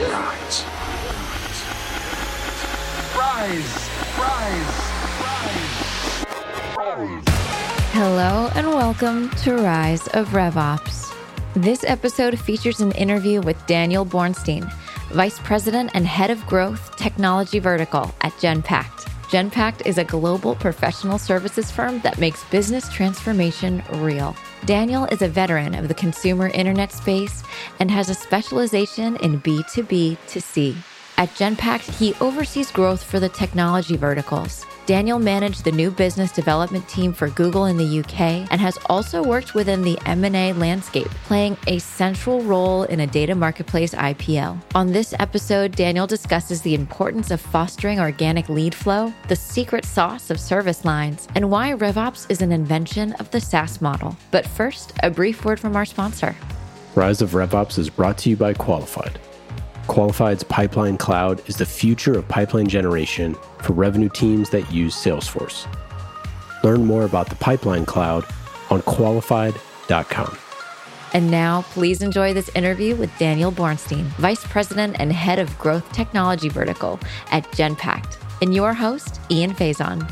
Rise. Rise. Rise. Hello and welcome to Rise of RevOps. This episode features an interview with Daniel Bornstein, Vice President and Head of Growth Technology Vertical at Genpact. Genpact is a global professional services firm that makes business transformation real. Daniel is a veteran of the consumer internet space and has a specialization in B2B to C. At Genpact, he oversees growth for the technology verticals. Daniel managed the new business development team for Google in the UK and has also worked within the M&A landscape, playing a central role in a data marketplace IPO. On this episode, Daniel discusses the importance of fostering organic lead flow, the secret sauce of service lines, and why RevOps is an invention of the SaaS model. But first, a brief word from our sponsor. Rise of RevOps is brought to you by Qualified. Qualified's Pipeline Cloud is the future of pipeline generation for revenue teams that use Salesforce. Learn more about the Pipeline Cloud on qualified.com. And now, please enjoy this interview with Daniel Bornstein, Vice President and Head of Growth Technology Vertical at Genpact, and your host, Ian Faison.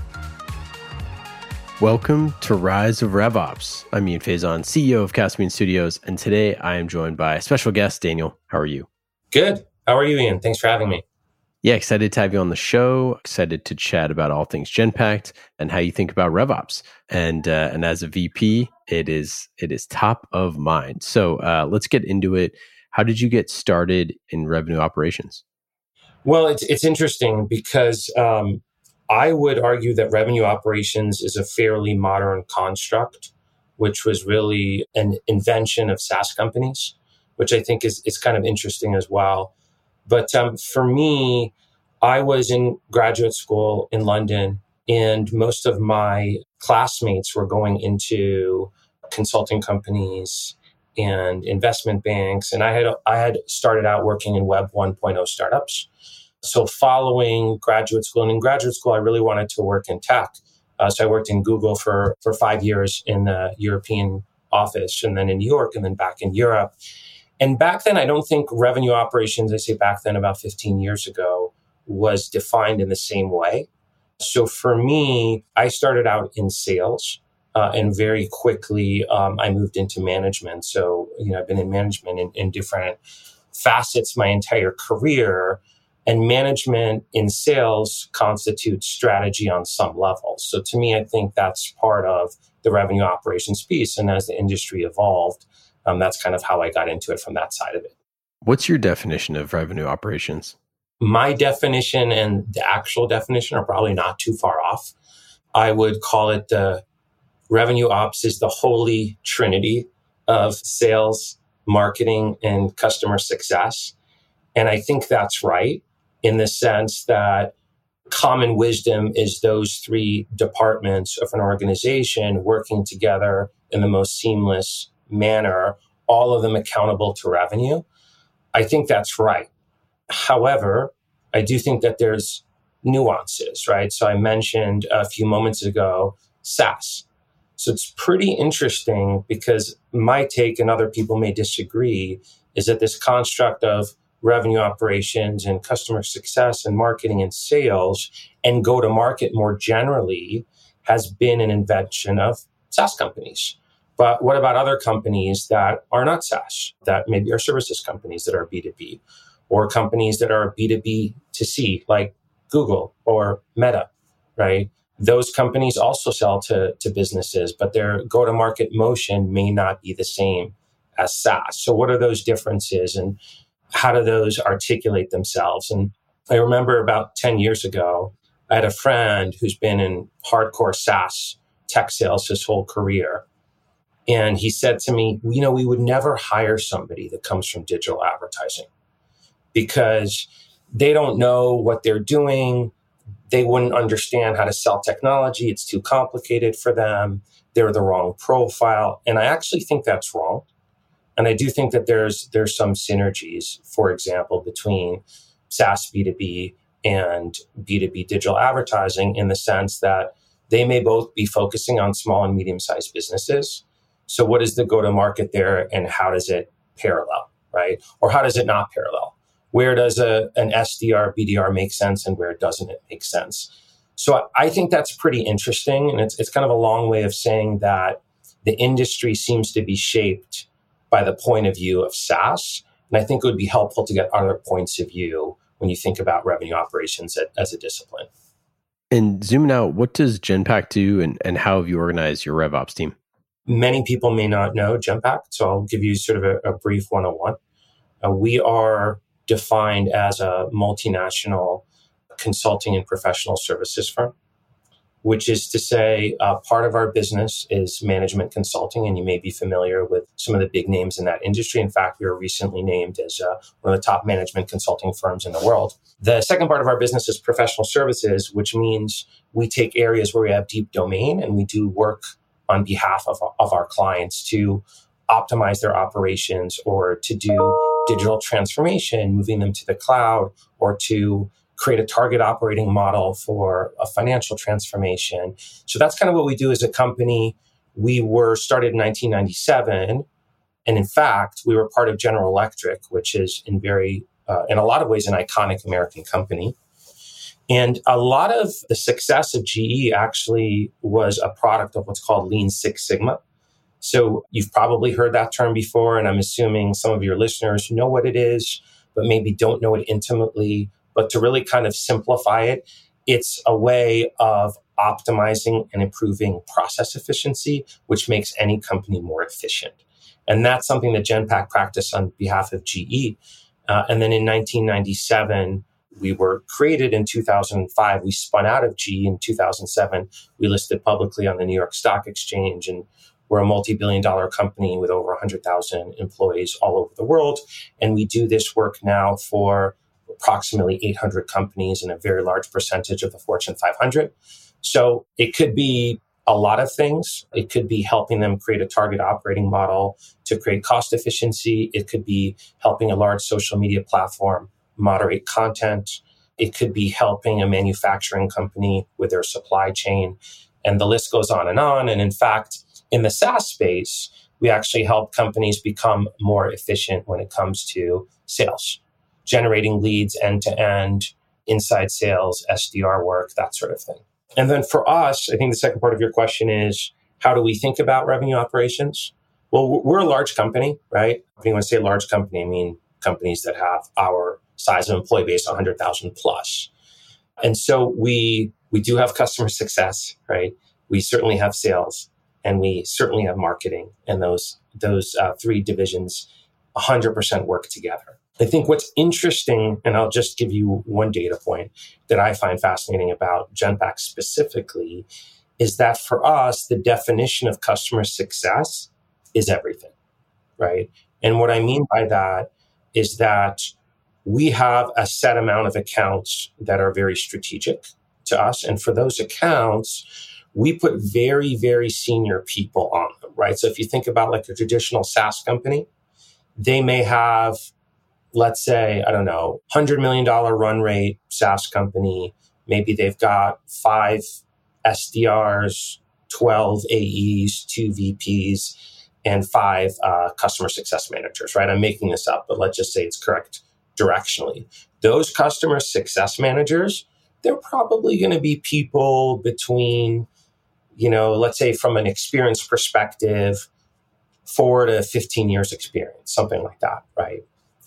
Welcome to Rise of RevOps. I'm Ian Faison, CEO of Caspian Studios, and today I am joined by special guest, Daniel. How are you? Good. How are you, Ian? Thanks for having me. Yeah, excited to have you on the show. Excited to chat about all things Genpact and how you think about RevOps. And uh, and as a VP, it is it is top of mind. So uh, let's get into it. How did you get started in revenue operations? Well, it's it's interesting because um, I would argue that revenue operations is a fairly modern construct, which was really an invention of SaaS companies, which I think is is kind of interesting as well. But um, for me, I was in graduate school in London, and most of my classmates were going into consulting companies and investment banks. And I had I had started out working in Web 1.0 startups. So following graduate school, and in graduate school, I really wanted to work in tech. Uh, so I worked in Google for for five years in the European office, and then in New York, and then back in Europe. And back then, I don't think revenue operations, I say back then about 15 years ago, was defined in the same way. So for me, I started out in sales. Uh, and very quickly, um, I moved into management. So, you know, I've been in management in, in different facets my entire career. And management in sales constitutes strategy on some level. So to me, I think that's part of the revenue operations piece. And as the industry evolved, um, that's kind of how I got into it from that side of it. What's your definition of revenue operations? My definition and the actual definition are probably not too far off. I would call it the revenue ops is the holy trinity of sales, marketing, and customer success. And I think that's right in the sense that common wisdom is those three departments of an organization working together in the most seamless manner, all of them accountable to revenue. I think that's right. However, I do think that there's nuances, right? So I mentioned a few moments ago SaaS. So it's pretty interesting because my take, and other people may disagree, is that this construct of revenue operations and customer success and marketing and sales and go to market more generally has been an invention of SaaS companies. But what about other companies that are not SaaS, that maybe are services companies that are B2B, or companies that are B2B to C, like Google or Meta, right? Those companies also sell to, to businesses, but their go to market motion may not be the same as SaaS. So, what are those differences and how do those articulate themselves? And I remember about 10 years ago, I had a friend who's been in hardcore SaaS tech sales his whole career. And he said to me, you know, we would never hire somebody that comes from digital advertising because they don't know what they're doing. They wouldn't understand how to sell technology. It's too complicated for them. They're the wrong profile. And I actually think that's wrong. And I do think that there's there's some synergies, for example, between SaaS B2B and B2B digital advertising in the sense that they may both be focusing on small and medium sized businesses so, what is the go to market there and how does it parallel, right? Or how does it not parallel? Where does a, an SDR, BDR make sense and where doesn't it make sense? So I think that's pretty interesting. And it's, it's kind of a long way of saying that the industry seems to be shaped by the point of view of SaaS. And I think it would be helpful to get other points of view when you think about revenue operations at, as a discipline. And zooming out, what does Genpact do and, and how have you organized your RevOps team? Many people may not know Genpact, so I'll give you sort of a, a brief 101. Uh, we are defined as a multinational consulting and professional services firm which is to say, uh, part of our business is management consulting, and you may be familiar with some of the big names in that industry. In fact, we were recently named as uh, one of the top management consulting firms in the world. The second part of our business is professional services, which means we take areas where we have deep domain and we do work on behalf of, of our clients to optimize their operations or to do digital transformation, moving them to the cloud or to create a target operating model for a financial transformation. So that's kind of what we do as a company. We were started in 1997. And in fact, we were part of General Electric, which is in very, uh, in a lot of ways, an iconic American company. And a lot of the success of GE actually was a product of what's called Lean Six Sigma. So you've probably heard that term before, and I'm assuming some of your listeners know what it is, but maybe don't know it intimately. But to really kind of simplify it, it's a way of optimizing and improving process efficiency, which makes any company more efficient. And that's something that Genpact practiced on behalf of GE. Uh, and then in 1997, we were created in 2005. We spun out of GE in 2007. We listed publicly on the New York Stock Exchange and we're a multi billion dollar company with over 100,000 employees all over the world. And we do this work now for approximately 800 companies and a very large percentage of the Fortune 500. So it could be a lot of things. It could be helping them create a target operating model to create cost efficiency. It could be helping a large social media platform moderate content. It could be helping a manufacturing company with their supply chain. And the list goes on and on. And in fact, in the SaaS space, we actually help companies become more efficient when it comes to sales generating leads end to end, inside sales, SDR work, that sort of thing. And then for us, I think the second part of your question is how do we think about revenue operations? Well, we're a large company, right? When I say large company, I mean companies that have our size of employee base 100,000 plus. And so we we do have customer success, right? We certainly have sales and we certainly have marketing and those those uh, three divisions 100% work together. I think what's interesting, and I'll just give you one data point that I find fascinating about Genpact specifically, is that for us, the definition of customer success is everything, right? And what I mean by that is that we have a set amount of accounts that are very strategic to us. And for those accounts, we put very, very senior people on them, right? So if you think about like a traditional SaaS company, they may have let's say, I don't know, $100 million run rate SaaS company. Maybe they've got five SDRs, 12 AEs, two VPs, and five uh, customer success managers, right? I'm making this up, but let's just say it's correct directionally. Those customer success managers, they're probably going to be people between, you know, let's say from an experience perspective, four to 15 years experience, something like that, right?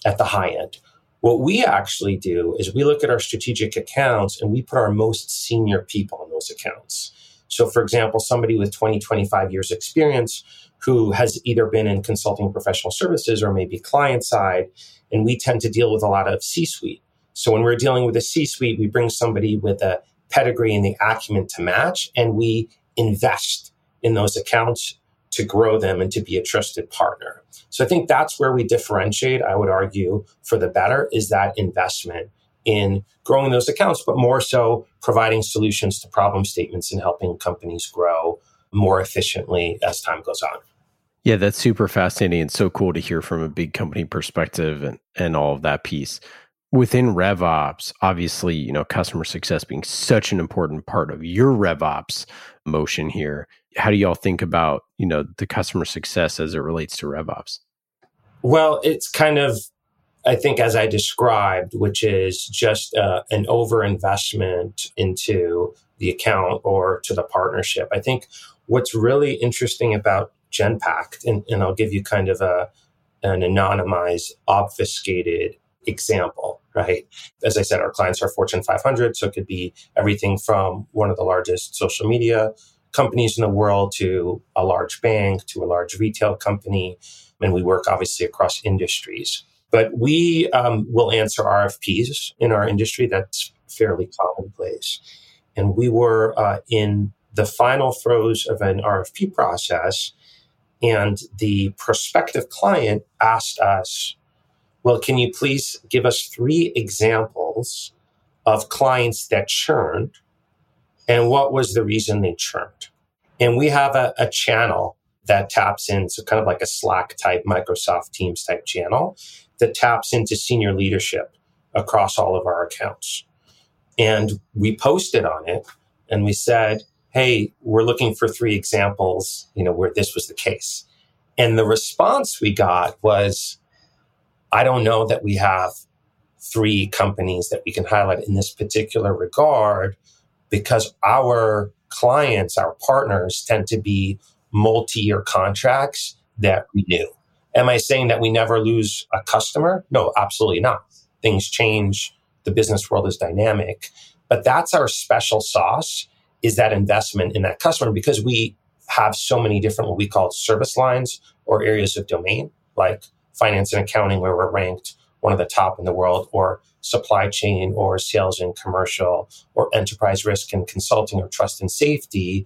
at the high end. What we actually do is we look at our strategic accounts and we put our most senior people on those accounts. So, for example, somebody with 20, 25 years experience who has either been in consulting professional services or maybe client side, and we tend to deal with a lot of C suite. So, when we're dealing with a C suite, we bring somebody with a pedigree and the acumen to match, and we invest in those accounts to grow them and to be a trusted partner. So I think that's where we differentiate, I would argue, for the better is that investment in growing those accounts, but more so providing solutions to problem statements and helping companies grow more efficiently as time goes on. Yeah, that's super fascinating and so cool to hear from a big company perspective and, and all of that piece. Within RevOps, obviously, you know, customer success being such an important part of your RevOps motion here how do y'all think about you know the customer success as it relates to RevOps? Well, it's kind of I think, as I described, which is just uh, an overinvestment into the account or to the partnership. I think what's really interesting about Genpact, and, and I'll give you kind of a an anonymized, obfuscated example, right? As I said, our clients are Fortune 500, so it could be everything from one of the largest social media companies in the world to a large bank to a large retail company. And we work obviously across industries. But we um, will answer RFPs in our industry. That's fairly commonplace. And we were uh, in the final throes of an RFP process. And the prospective client asked us, well, can you please give us three examples of clients that churned and what was the reason they churned? And we have a, a channel that taps into kind of like a Slack type, Microsoft Teams type channel that taps into senior leadership across all of our accounts. And we posted on it and we said, Hey, we're looking for three examples, you know, where this was the case. And the response we got was, I don't know that we have three companies that we can highlight in this particular regard because our clients, our partners tend to be multi year contracts that renew. Am I saying that we never lose a customer? No, absolutely not. Things change. The business world is dynamic. But that's our special sauce is that investment in that customer because we have so many different what we call service lines or areas of domain, like finance and accounting, where we're ranked one of the top in the world, or supply chain, or sales and commercial, or enterprise risk and consulting, or trust and safety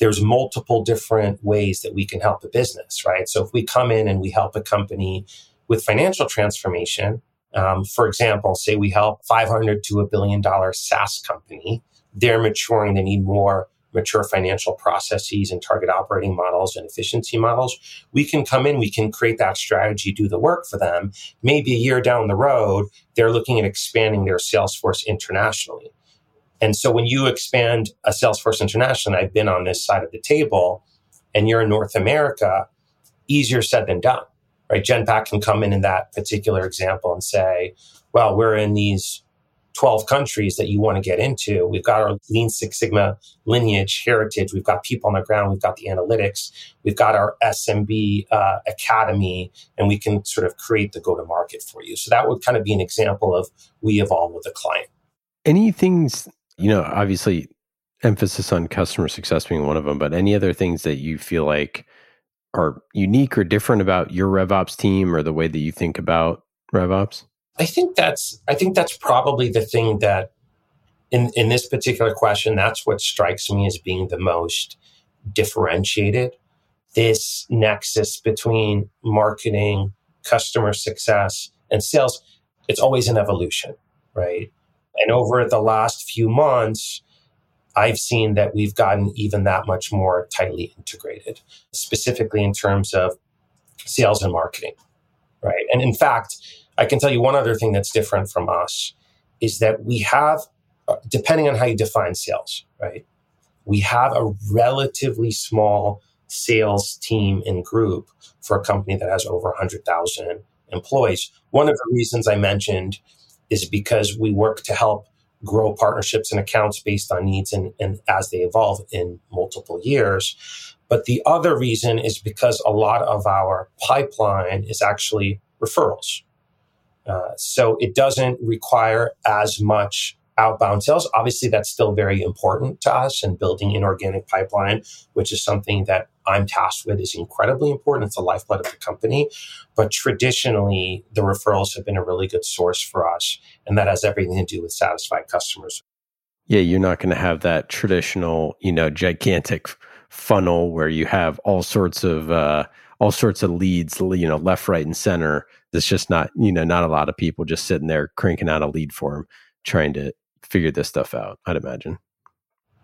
there's multiple different ways that we can help a business, right? So if we come in and we help a company with financial transformation, um, for example, say we help 500 to a billion dollar SaaS company, they're maturing, they need more mature financial processes and target operating models and efficiency models. We can come in, we can create that strategy, do the work for them. Maybe a year down the road, they're looking at expanding their sales force internationally. And so when you expand a Salesforce International, I've been on this side of the table, and you're in North America, easier said than done, right? Genpact can come in in that particular example and say, well, we're in these 12 countries that you want to get into. We've got our Lean Six Sigma lineage, heritage. We've got people on the ground. We've got the analytics. We've got our SMB uh, academy, and we can sort of create the go to market for you. So that would kind of be an example of we evolve with the client. Any things you know, obviously emphasis on customer success being one of them, but any other things that you feel like are unique or different about your RevOps team or the way that you think about RevOps? I think that's I think that's probably the thing that in in this particular question, that's what strikes me as being the most differentiated. This nexus between marketing, customer success, and sales, it's always an evolution, right? And over the last few months, I've seen that we've gotten even that much more tightly integrated, specifically in terms of sales and marketing. Right. And in fact, I can tell you one other thing that's different from us is that we have, uh, depending on how you define sales, right? We have a relatively small sales team and group for a company that has over 100,000 employees. One of the reasons I mentioned is because we work to help grow partnerships and accounts based on needs and, and as they evolve in multiple years. But the other reason is because a lot of our pipeline is actually referrals. Uh, so it doesn't require as much outbound sales. Obviously, that's still very important to us and building inorganic pipeline, which is something that I'm tasked with is incredibly important. It's the lifeblood of the company. But traditionally, the referrals have been a really good source for us. And that has everything to do with satisfied customers. Yeah, you're not going to have that traditional, you know, gigantic funnel where you have all sorts of uh, all sorts of leads, you know, left, right, and center. There's just not, you know, not a lot of people just sitting there cranking out a lead form, trying to figure this stuff out. I'd imagine.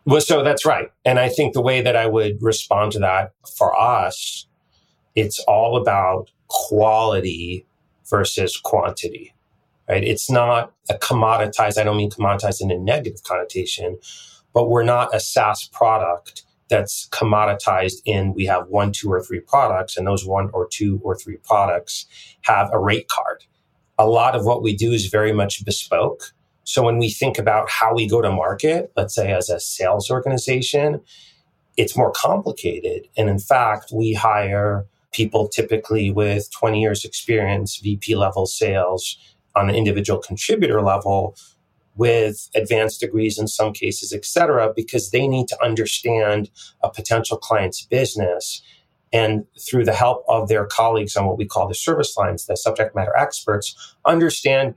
Well, so that's right. And I think the way that I would respond to that for us, it's all about quality versus quantity, right? It's not a commoditized, I don't mean commoditized in a negative connotation, but we're not a SaaS product that's commoditized in we have one, two, or three products, and those one or two or three products have a rate card. a lot of what we do is very much bespoke. So when we think about how we go to market, let's say as a sales organization, it's more complicated. And in fact, we hire people typically with 20 years experience, VP level sales on an individual contributor level with advanced degrees in some cases, et cetera, because they need to understand a potential client's business. And through the help of their colleagues on what we call the service lines, the subject matter experts, understand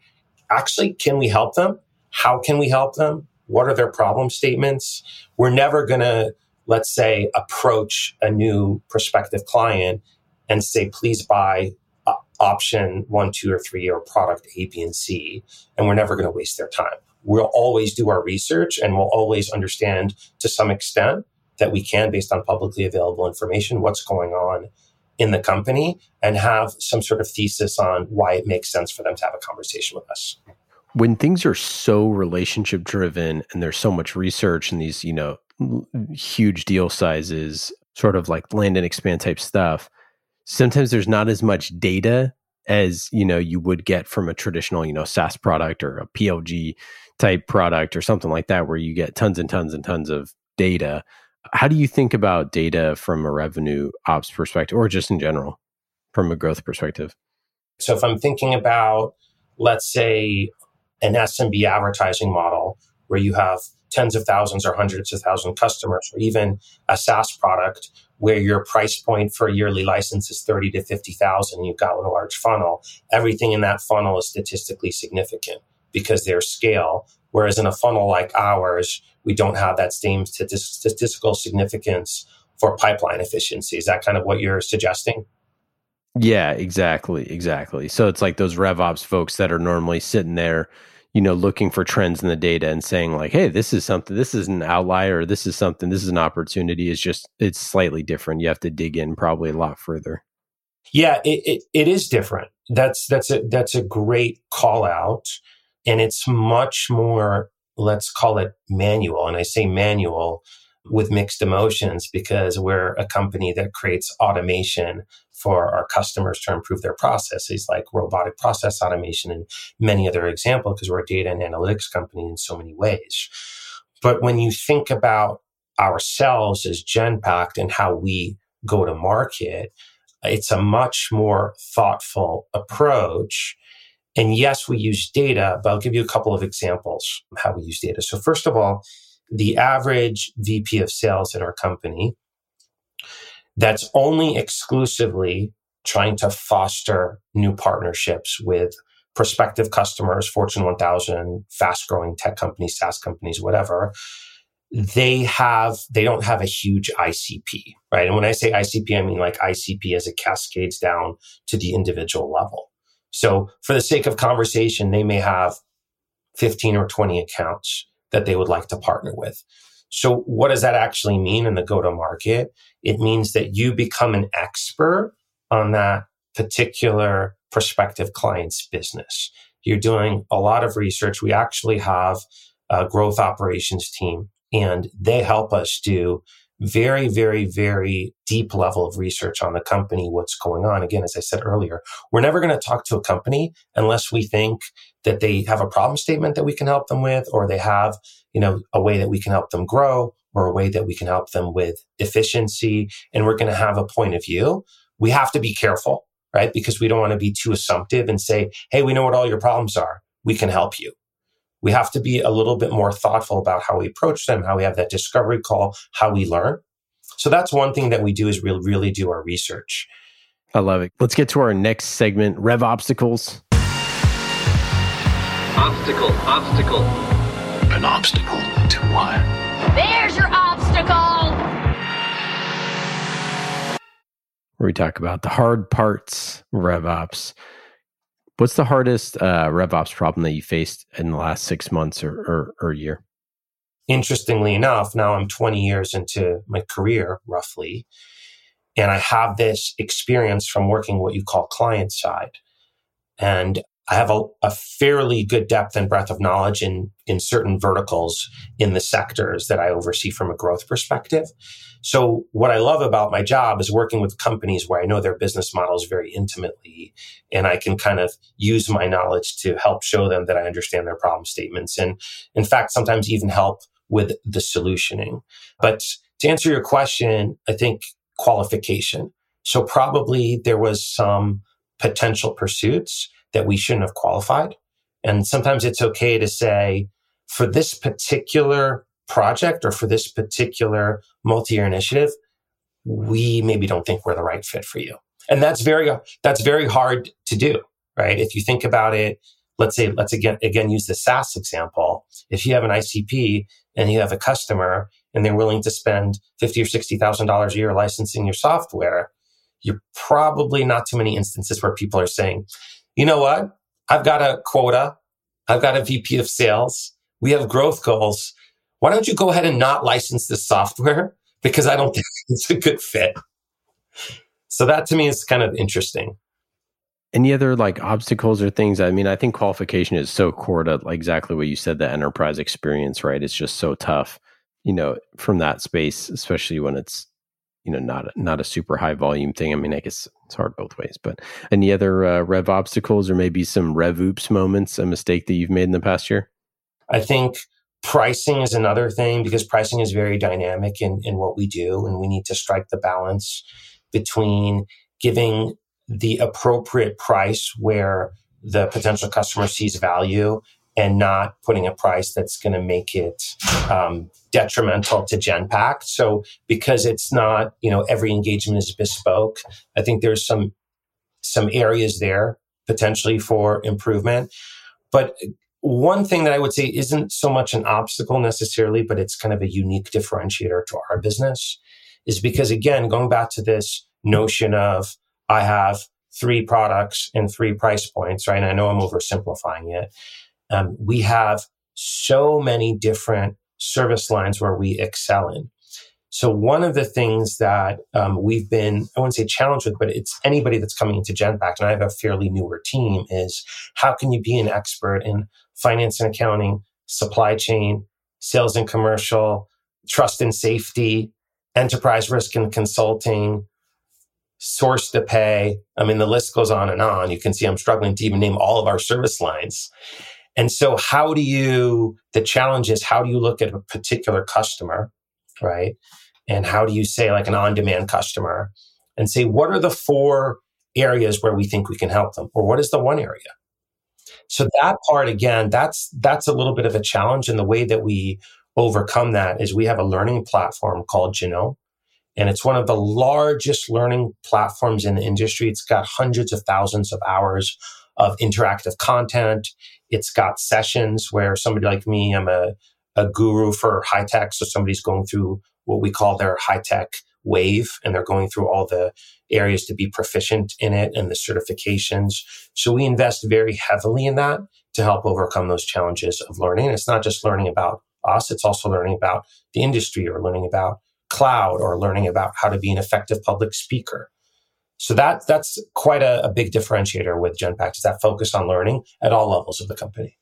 actually, can we help them? How can we help them? What are their problem statements? We're never going to, let's say, approach a new prospective client and say, please buy uh, option one, two, or three, or product A, B, and C. And we're never going to waste their time we'll always do our research and we'll always understand to some extent that we can based on publicly available information what's going on in the company and have some sort of thesis on why it makes sense for them to have a conversation with us. When things are so relationship driven and there's so much research and these you know huge deal sizes sort of like land and expand type stuff sometimes there's not as much data as you know you would get from a traditional you know SaaS product or a PLG type product or something like that where you get tons and tons and tons of data. How do you think about data from a revenue ops perspective or just in general from a growth perspective? So if I'm thinking about let's say an SMB advertising model where you have tens of thousands or hundreds of thousand customers or even a SaaS product where your price point for a yearly license is 30 to 50,000 you've got a large funnel everything in that funnel is statistically significant because their scale. Whereas in a funnel like ours, we don't have that same statistical significance for pipeline efficiency. Is that kind of what you're suggesting? Yeah, exactly. Exactly. So it's like those RevOps folks that are normally sitting there, you know, looking for trends in the data and saying, like, hey, this is something, this is an outlier, this is something, this is an opportunity. It's just, it's slightly different. You have to dig in probably a lot further. Yeah, it, it, it is different. That's, that's a, that's a great call out. And it's much more, let's call it manual. And I say manual with mixed emotions because we're a company that creates automation for our customers to improve their processes, like robotic process automation and many other examples, because we're a data and analytics company in so many ways. But when you think about ourselves as Genpact and how we go to market, it's a much more thoughtful approach and yes, we use data, but I'll give you a couple of examples of how we use data. So first of all, the average VP of sales at our company that's only exclusively trying to foster new partnerships with prospective customers, Fortune 1000, fast growing tech companies, SaaS companies, whatever. They have, they don't have a huge ICP, right? And when I say ICP, I mean like ICP as it cascades down to the individual level. So for the sake of conversation, they may have 15 or 20 accounts that they would like to partner with. So what does that actually mean in the go to market? It means that you become an expert on that particular prospective client's business. You're doing a lot of research. We actually have a growth operations team and they help us do very, very, very deep level of research on the company, what's going on. Again, as I said earlier, we're never going to talk to a company unless we think that they have a problem statement that we can help them with, or they have, you know, a way that we can help them grow, or a way that we can help them with efficiency. And we're going to have a point of view. We have to be careful, right? Because we don't want to be too assumptive and say, Hey, we know what all your problems are. We can help you we have to be a little bit more thoughtful about how we approach them, how we have that discovery call, how we learn. So that's one thing that we do is we really do our research. I love it. Let's get to our next segment, Rev Obstacles. Obstacle, obstacle. An obstacle to what? There's your obstacle. Where we talk about the hard parts, RevOps. What's the hardest uh, RevOps problem that you faced in the last six months or, or, or year? Interestingly enough, now I'm 20 years into my career, roughly, and I have this experience from working what you call client side. And I have a, a, fairly good depth and breadth of knowledge in, in certain verticals in the sectors that I oversee from a growth perspective. So what I love about my job is working with companies where I know their business models very intimately and I can kind of use my knowledge to help show them that I understand their problem statements. And in fact, sometimes even help with the solutioning. But to answer your question, I think qualification. So probably there was some potential pursuits that we shouldn't have qualified. And sometimes it's okay to say, for this particular project or for this particular multi-year initiative, we maybe don't think we're the right fit for you. And that's very, that's very hard to do, right? If you think about it, let's say, let's again, again use the SaaS example. If you have an ICP and you have a customer and they're willing to spend fifty or sixty thousand dollars a year licensing your software, you're probably not too many instances where people are saying, you know what? I've got a quota. I've got a VP of sales. We have growth goals. Why don't you go ahead and not license this software? Because I don't think it's a good fit. So that to me is kind of interesting. Any other like obstacles or things? I mean, I think qualification is so core to like exactly what you said, the enterprise experience, right? It's just so tough, you know, from that space, especially when it's you know not not a super high volume thing. I mean, I guess it's hard both ways. But any other uh, rev obstacles or maybe some rev oops moments, a mistake that you've made in the past year? I think pricing is another thing because pricing is very dynamic in, in what we do, and we need to strike the balance between giving the appropriate price where the potential customer sees value and not putting a price that's going to make it um, detrimental to Genpact. So because it's not, you know, every engagement is bespoke, I think there's some some areas there potentially for improvement. But one thing that I would say isn't so much an obstacle necessarily, but it's kind of a unique differentiator to our business is because again, going back to this notion of I have three products and three price points, right? And I know I'm oversimplifying it. Um, we have so many different service lines where we excel in. So one of the things that um, we've been, I wouldn't say challenged with, but it's anybody that's coming into Genpact, and I have a fairly newer team, is how can you be an expert in finance and accounting, supply chain, sales and commercial, trust and safety, enterprise risk and consulting, source to pay. I mean, the list goes on and on. You can see I'm struggling to even name all of our service lines. And so how do you, the challenge is how do you look at a particular customer, right? And how do you say like an on-demand customer and say, what are the four areas where we think we can help them? Or what is the one area? So that part, again, that's, that's a little bit of a challenge. And the way that we overcome that is we have a learning platform called Genome. And it's one of the largest learning platforms in the industry. It's got hundreds of thousands of hours of interactive content. It's got sessions where somebody like me, I'm a, a guru for high tech. So somebody's going through what we call their high tech wave and they're going through all the areas to be proficient in it and the certifications. So we invest very heavily in that to help overcome those challenges of learning. it's not just learning about us, it's also learning about the industry or learning about cloud or learning about how to be an effective public speaker. So that that's quite a, a big differentiator with Genpact is that focus on learning at all levels of the company.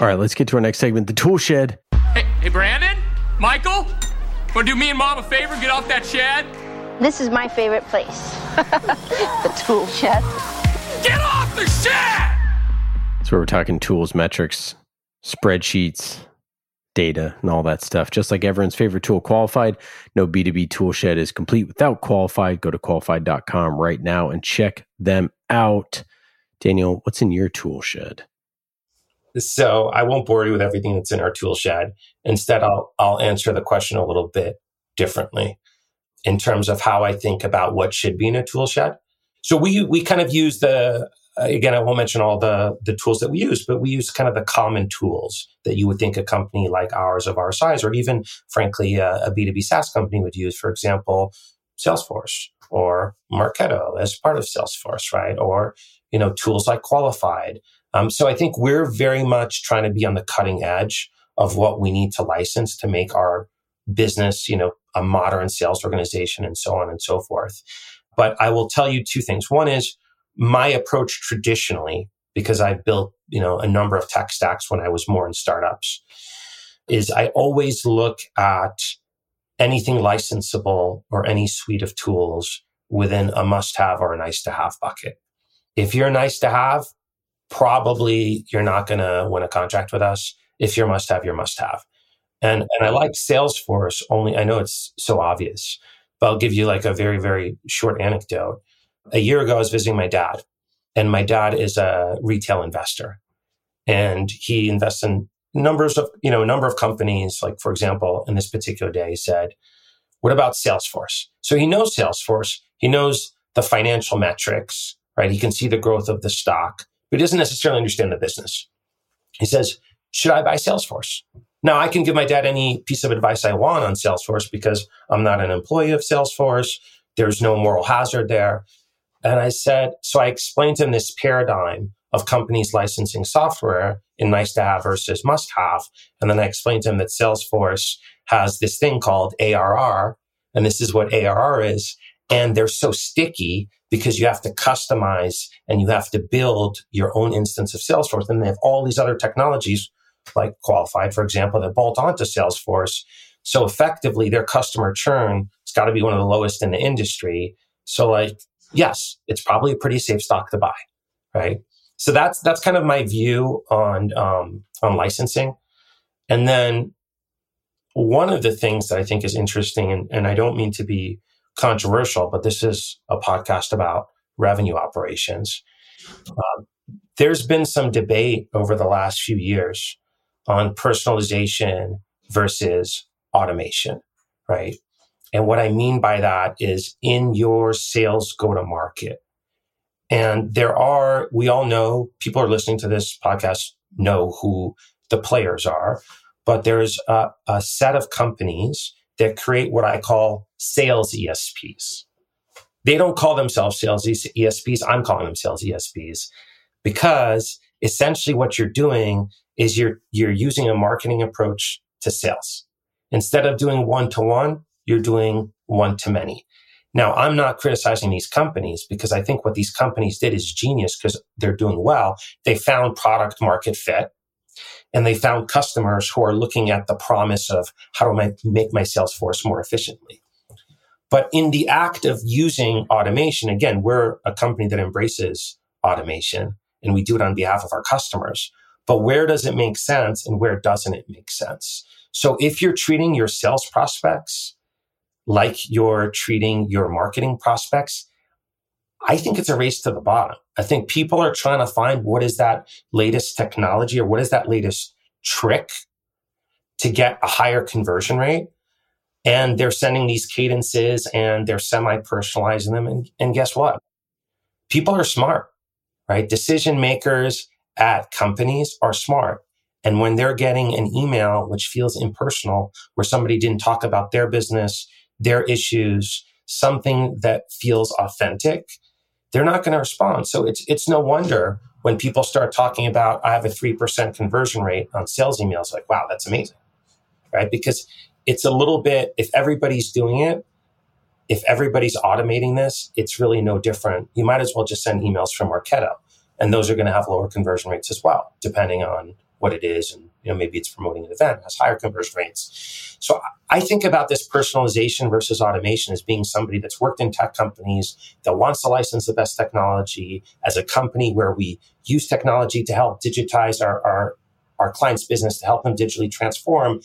All right, let's get to our next segment, the tool shed. Hey, hey Brandon, Michael, want to do me and mom a favor? Get off that shed. This is my favorite place, the tool shed. Get off the shed. So we're talking tools, metrics, spreadsheets, data and all that stuff. Just like everyone's favorite tool, Qualified. No B2B toolshed is complete without Qualified. Go to qualified.com right now and check them out. Daniel, what's in your tool shed? So I won't bore you with everything that's in our tool shed. Instead, I'll, I'll answer the question a little bit differently in terms of how I think about what should be in a tool shed. So we, we kind of use the again, I won't mention all the, the tools that we use, but we use kind of the common tools that you would think a company like ours of our size, or even frankly, a a B2B SaaS company would use. For example, Salesforce or Marketo as part of Salesforce, right? Or, you know, tools like Qualified. Um, so I think we're very much trying to be on the cutting edge of what we need to license to make our business, you know, a modern sales organization and so on and so forth. But I will tell you two things. One is my approach traditionally because I built, you know, a number of tech stacks when I was more in startups is I always look at anything licensable or any suite of tools within a must have or a nice to have bucket. If you're nice to have, probably you're not going to win a contract with us. If you're must have, you're must have. And, and I like Salesforce only, I know it's so obvious, but I'll give you like a very, very short anecdote. A year ago, I was visiting my dad and my dad is a retail investor and he invests in numbers of, you know, a number of companies. Like, for example, in this particular day, he said, what about Salesforce? So he knows Salesforce. He knows the financial metrics, right? He can see the growth of the stock, but he doesn't necessarily understand the business. He says, should I buy Salesforce? Now I can give my dad any piece of advice I want on Salesforce because I'm not an employee of Salesforce. There's no moral hazard there. And I said, so I explained to him this paradigm of companies licensing software in nice to have versus must have. And then I explained to him that Salesforce has this thing called ARR. And this is what ARR is. And they're so sticky because you have to customize and you have to build your own instance of Salesforce. And they have all these other technologies like qualified, for example, that bolt onto Salesforce. So effectively their customer churn has got to be one of the lowest in the industry. So like yes, it's probably a pretty safe stock to buy, right? So that's that's kind of my view on um, on licensing. And then one of the things that I think is interesting, and, and I don't mean to be controversial, but this is a podcast about revenue operations. Um, there's been some debate over the last few years on personalization versus automation, right? And what I mean by that is in your sales go to market. And there are, we all know, people are listening to this podcast know who the players are, but there's a, a set of companies that create what I call sales ESPs. They don't call themselves sales ESPs. I'm calling them sales ESPs because essentially what you're doing is you're, you're using a marketing approach to sales. Instead of doing one to one, you're doing one to many. Now, I'm not criticizing these companies because I think what these companies did is genius because they're doing well. They found product market fit and they found customers who are looking at the promise of how do I make my sales force more efficiently. But in the act of using automation, again, we're a company that embraces automation and we do it on behalf of our customers. But where does it make sense and where doesn't it make sense? So if you're treating your sales prospects like you're treating your marketing prospects, I think it's a race to the bottom. I think people are trying to find what is that latest technology or what is that latest trick to get a higher conversion rate. And they're sending these cadences and they're semi personalizing them. And, and guess what? People are smart, right? Decision makers at companies are smart. And when they're getting an email which feels impersonal, where somebody didn't talk about their business, their issues, something that feels authentic, they're not going to respond. So it's it's no wonder when people start talking about I have a 3% conversion rate on sales emails like wow, that's amazing. Right? Because it's a little bit if everybody's doing it, if everybody's automating this, it's really no different. You might as well just send emails from Marketo and those are going to have lower conversion rates as well depending on what it is and you know maybe it's promoting an event has higher conversion rates. So i think about this personalization versus automation as being somebody that's worked in tech companies that wants to license the best technology. As a company where we use technology to help digitize our our, our clients business to help them digitally transform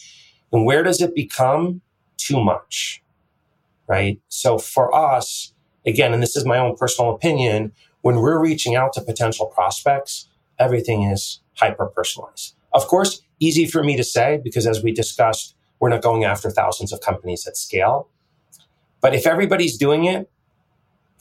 and where does it become too much right? So for us again and this is my own personal opinion when we're reaching out to potential prospects everything is hyper personalized. Of course, easy for me to say because as we discussed, we're not going after thousands of companies at scale. But if everybody's doing it,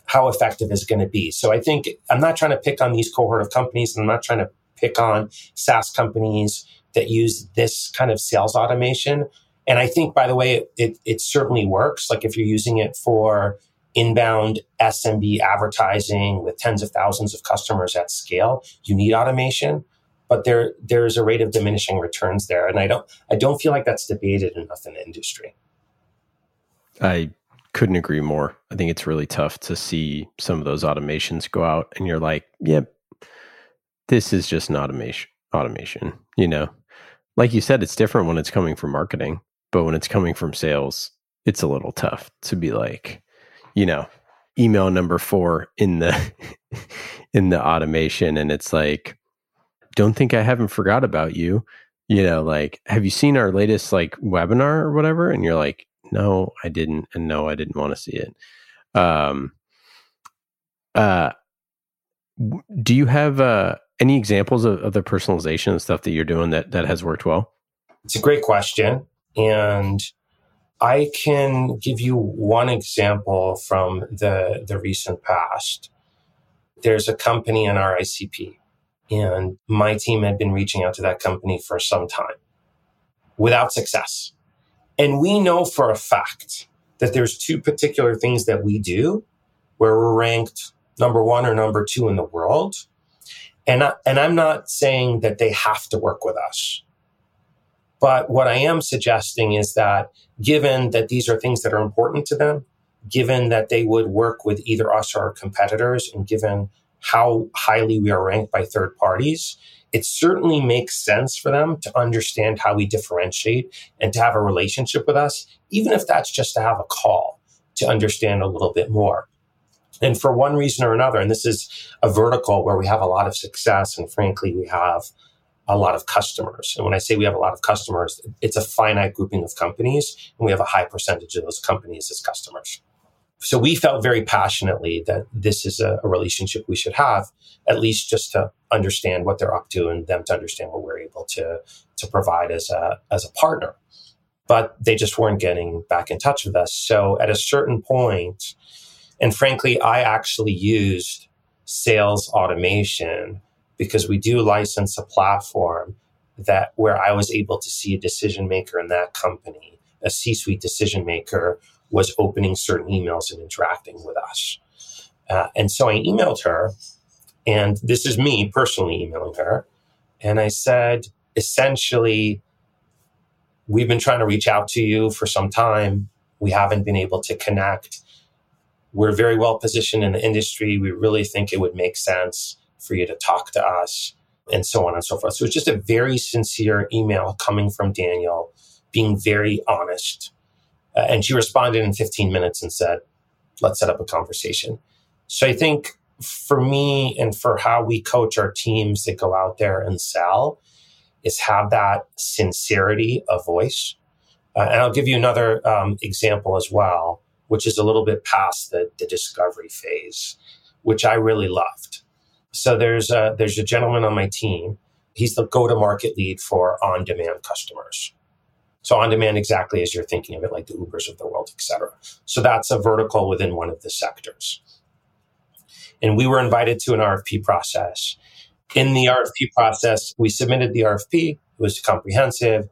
how effective is it going to be? So I think I'm not trying to pick on these cohort of companies and I'm not trying to pick on SaaS companies that use this kind of sales automation. And I think, by the way, it, it, it certainly works. Like if you're using it for inbound SMB advertising with tens of thousands of customers at scale, you need automation. But there, there's a rate of diminishing returns there, and I don't, I don't feel like that's debated enough in the industry. I couldn't agree more. I think it's really tough to see some of those automations go out, and you're like, "Yep, yeah, this is just an automation automation, you know. Like you said, it's different when it's coming from marketing, but when it's coming from sales, it's a little tough to be like, you know, email number four in the in the automation and it's like don't think i haven't forgot about you. You know like have you seen our latest like webinar or whatever? And you're like no i didn't and no i didn't want to see it. Um uh do you have uh any examples of, of the personalization and stuff that you're doing that that has worked well? It's a great question and I can give you one example from the, the recent past. There's a company in our ICP, and my team had been reaching out to that company for some time without success. And we know for a fact that there's two particular things that we do where we're ranked number one or number two in the world. And, I, and I'm not saying that they have to work with us. But what I am suggesting is that given that these are things that are important to them, given that they would work with either us or our competitors, and given how highly we are ranked by third parties, it certainly makes sense for them to understand how we differentiate and to have a relationship with us, even if that's just to have a call to understand a little bit more. And for one reason or another, and this is a vertical where we have a lot of success, and frankly, we have a lot of customers. And when I say we have a lot of customers, it's a finite grouping of companies, and we have a high percentage of those companies as customers. So we felt very passionately that this is a, a, relationship we should have, at least just to understand what they're up to and them to understand what we're able to, to provide as a, as a partner. But they just weren't getting back in touch with us. So at a certain point, and frankly, I actually used sales automation because we do license a platform that where I was able to see a decision maker in that company, a C suite decision maker was opening certain emails and interacting with us. Uh, and so I emailed her, and this is me personally emailing her. And I said, essentially, we've been trying to reach out to you for some time. We haven't been able to connect. We're very well positioned in the industry. We really think it would make sense for you to talk to us, and so on and so forth. So it's just a very sincere email coming from Daniel, being very honest. Uh, and she responded in 15 minutes and said, let's set up a conversation. So I think for me and for how we coach our teams that go out there and sell is have that sincerity of voice. Uh, and I'll give you another um, example as well, which is a little bit past the, the discovery phase, which I really loved. So there's a, there's a gentleman on my team. He's the go-to-market lead for on-demand customers. So on-demand, exactly as you're thinking of it, like the Ubers of the world, et cetera. So that's a vertical within one of the sectors. And we were invited to an RFP process. In the RFP process, we submitted the RFP. It was comprehensive,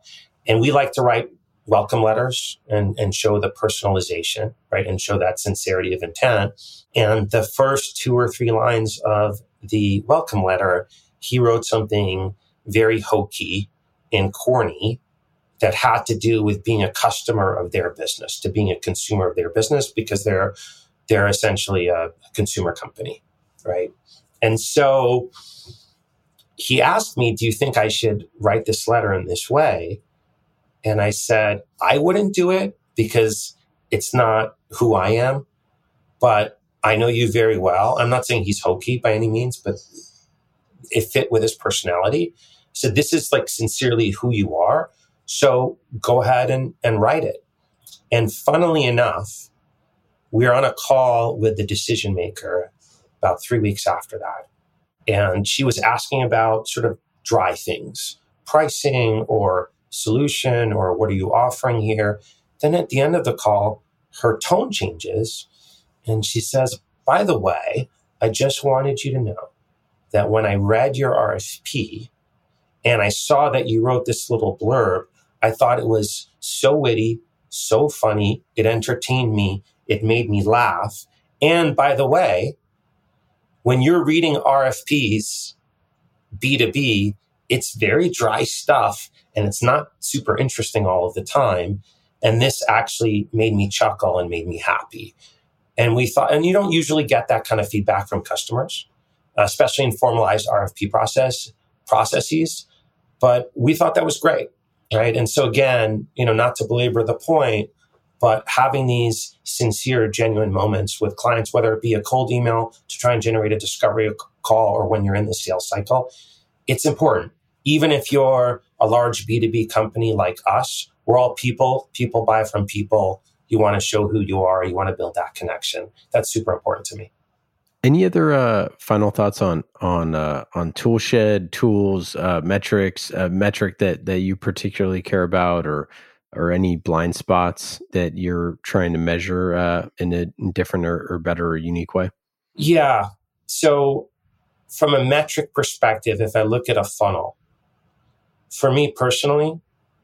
and we like to write welcome letters and, and show the personalization, right? And show that sincerity of intent. And the first two or three lines of the welcome letter, he wrote something very hokey and corny that had to do with being a customer of their business, to being a consumer of their business, because they're they're essentially a consumer company, right? And so he asked me, "Do you think I should write this letter in this way?" And I said, "I wouldn't do it because it's not who I am, but I know you very well. I'm not saying he's hokey by any means, but it fit with his personality. So this is like sincerely who you are. So go ahead and, and write it. And funnily enough, we are on a call with the decision maker about three weeks after that. And she was asking about sort of dry things, pricing or solution or what are you offering here? Then at the end of the call, her tone changes and she says, By the way, I just wanted you to know that when I read your RFP and I saw that you wrote this little blurb, I thought it was so witty, so funny. It entertained me. It made me laugh. And by the way, when you're reading RFPs, B2B, it's very dry stuff and it's not super interesting all of the time. And this actually made me chuckle and made me happy. And we thought, and you don't usually get that kind of feedback from customers. especially in formalized RFP process processes. But we thought that was great, right? And so again, you know, not to belabor the point, but having these sincere, genuine moments with clients, whether it be a cold email to try and generate a discovery call or when you're in the sales cycle, it's important. Even if you're a large B2B company like us, we're all people. People buy from people. You want to show who you are. You want to build that connection. That's super important to me. Any other uh, final thoughts on on uh, on Toolshed tools, uh, metrics, metric that that you particularly care about, or or any blind spots that you're trying to measure uh, in a different or, or better or unique way? Yeah. So, from a metric perspective, if I look at a funnel, for me personally,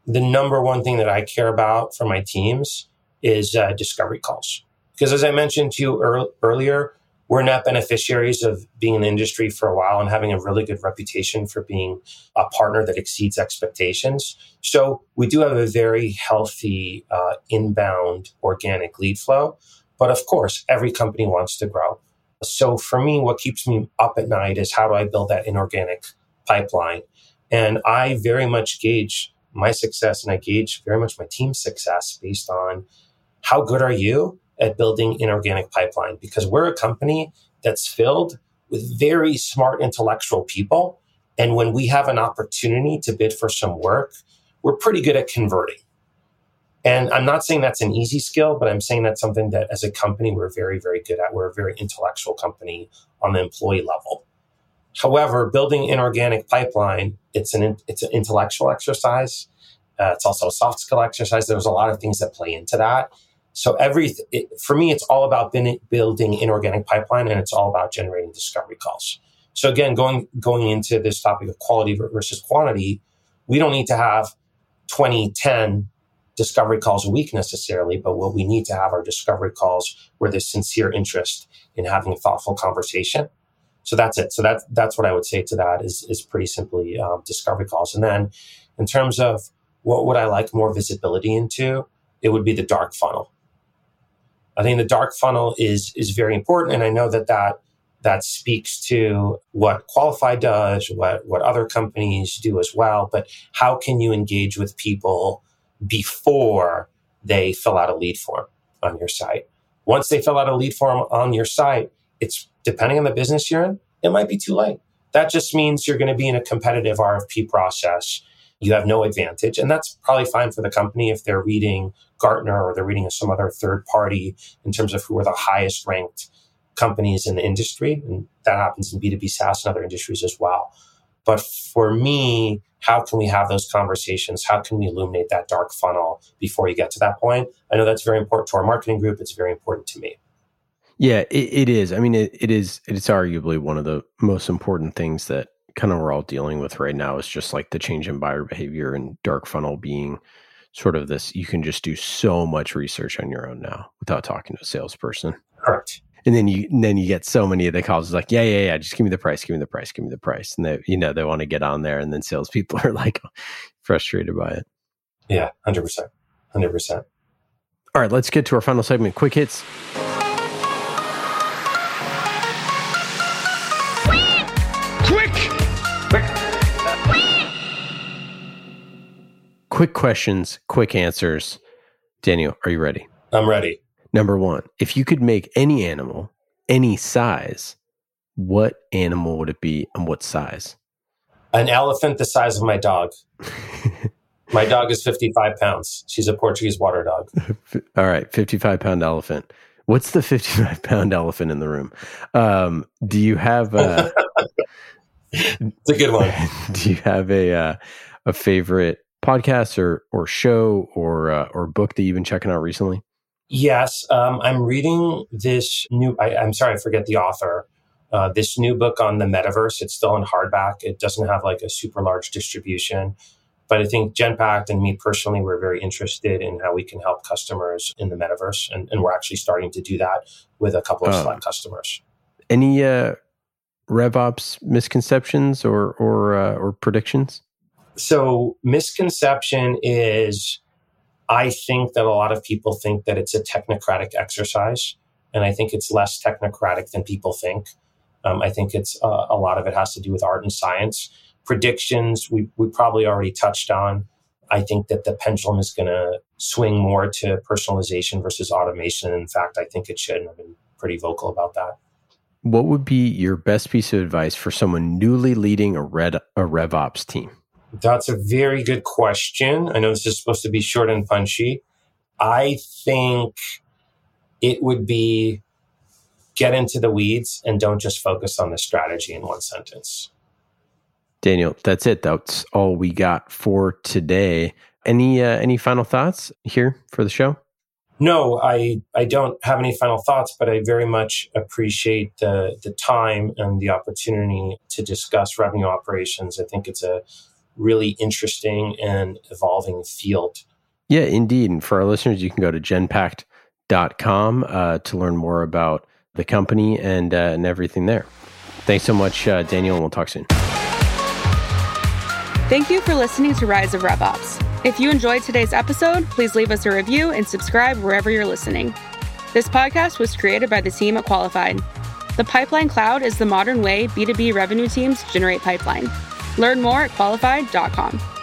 the number one thing that I care about for my teams is uh, discovery calls. Because as I mentioned to you er- earlier, we're net beneficiaries of being in the industry for a while and having a really good reputation for being a partner that exceeds expectations. So we do have a very healthy uh, inbound organic lead flow. But of course, every company wants to grow. So for me, what keeps me up at night is how do I build that inorganic pipeline? And I very much gauge my success and I gauge very much my team's success based on how good are you at building inorganic pipeline because we're a company that's filled with very smart intellectual people. And when we have an opportunity to bid for some work, we're pretty good at converting. And I'm not saying that's an easy skill, but I'm saying that's something that as a company, we're very, very good at. We're a very intellectual company on the employee level. However, building inorganic pipeline, it's an, it's an intellectual exercise. Uh, it's also a soft skill exercise. There's a lot of things that play into that. So every it, for me, it's all about building inorganic pipeline, and it's all about generating discovery calls. So again, going going into this topic of quality versus quantity, we don't need to have 20, 10 discovery calls a week necessarily, but what we need to have are discovery calls where there's sincere interest in having a thoughtful conversation. So that's it. So that's that's what I would say to that is is pretty simply um, discovery calls. And then in terms of what would I like more visibility into, it would be the dark funnel. I think the dark funnel is is very important, and I know that that that speaks to what Qualified does, what what other companies do as well. But how can you engage with people before they fill out a lead form on your site? Once they fill out a lead form on your site, it's depending on the business you're in, it might be too late. That just means you're going to be in a competitive RFP process you have no advantage. And that's probably fine for the company if they're reading Gartner or they're reading some other third party in terms of who are the highest ranked companies in the industry. And that happens in B2B SaaS and other industries as well. But for me, how can we have those conversations? How can we illuminate that dark funnel before you get to that point? I know that's very important to our marketing group. It's very important to me. Yeah, it, it is. I mean, it, it is. It's arguably one of the most important things that kind of we're all dealing with right now is just like the change in buyer behavior and dark funnel being sort of this you can just do so much research on your own now without talking to a salesperson. Correct. And then you and then you get so many of the calls like yeah yeah yeah just give me the price give me the price give me the price. And they you know they want to get on there and then salespeople are like frustrated by it. Yeah 100% 100% all right let's get to our final segment quick hits quick questions, quick answers. Daniel, are you ready? I'm ready. Number one, if you could make any animal any size, what animal would it be and what size? An elephant the size of my dog. my dog is 55 pounds. She's a Portuguese water dog. All right, 55 pound elephant. What's the 55 pound elephant in the room? Um, do you have a. it's a good one. Do you have a, uh, a favorite podcast or or show or uh, or book that you've been checking out recently? Yes, um, I'm reading this new. I, am sorry, I forget the author. Uh, this new book on the metaverse. It's still in hardback. It doesn't have like a super large distribution, but I think Genpact and me personally, we're very interested in how we can help customers in the metaverse, and, and we're actually starting to do that with a couple of select customers. Any uh, RevOps misconceptions or or uh, or predictions? So, misconception is I think that a lot of people think that it's a technocratic exercise. And I think it's less technocratic than people think. Um, I think it's uh, a lot of it has to do with art and science. Predictions, we, we probably already touched on. I think that the pendulum is going to swing more to personalization versus automation. In fact, I think it should. I've been pretty vocal about that. What would be your best piece of advice for someone newly leading a red a RevOps team? That's a very good question. I know this is supposed to be short and punchy. I think it would be get into the weeds and don't just focus on the strategy in one sentence. Daniel, that's it. That's all we got for today. Any uh, any final thoughts here for the show? No, I I don't have any final thoughts, but I very much appreciate the the time and the opportunity to discuss revenue operations. I think it's a really interesting and evolving field. Yeah, indeed. And for our listeners, you can go to genpact.com uh, to learn more about the company and, uh, and everything there. Thanks so much, uh, Daniel, and we'll talk soon. Thank you for listening to Rise of RevOps. If you enjoyed today's episode, please leave us a review and subscribe wherever you're listening. This podcast was created by the team at Qualified. The Pipeline Cloud is the modern way B2B revenue teams generate pipeline. Learn more at qualified.com.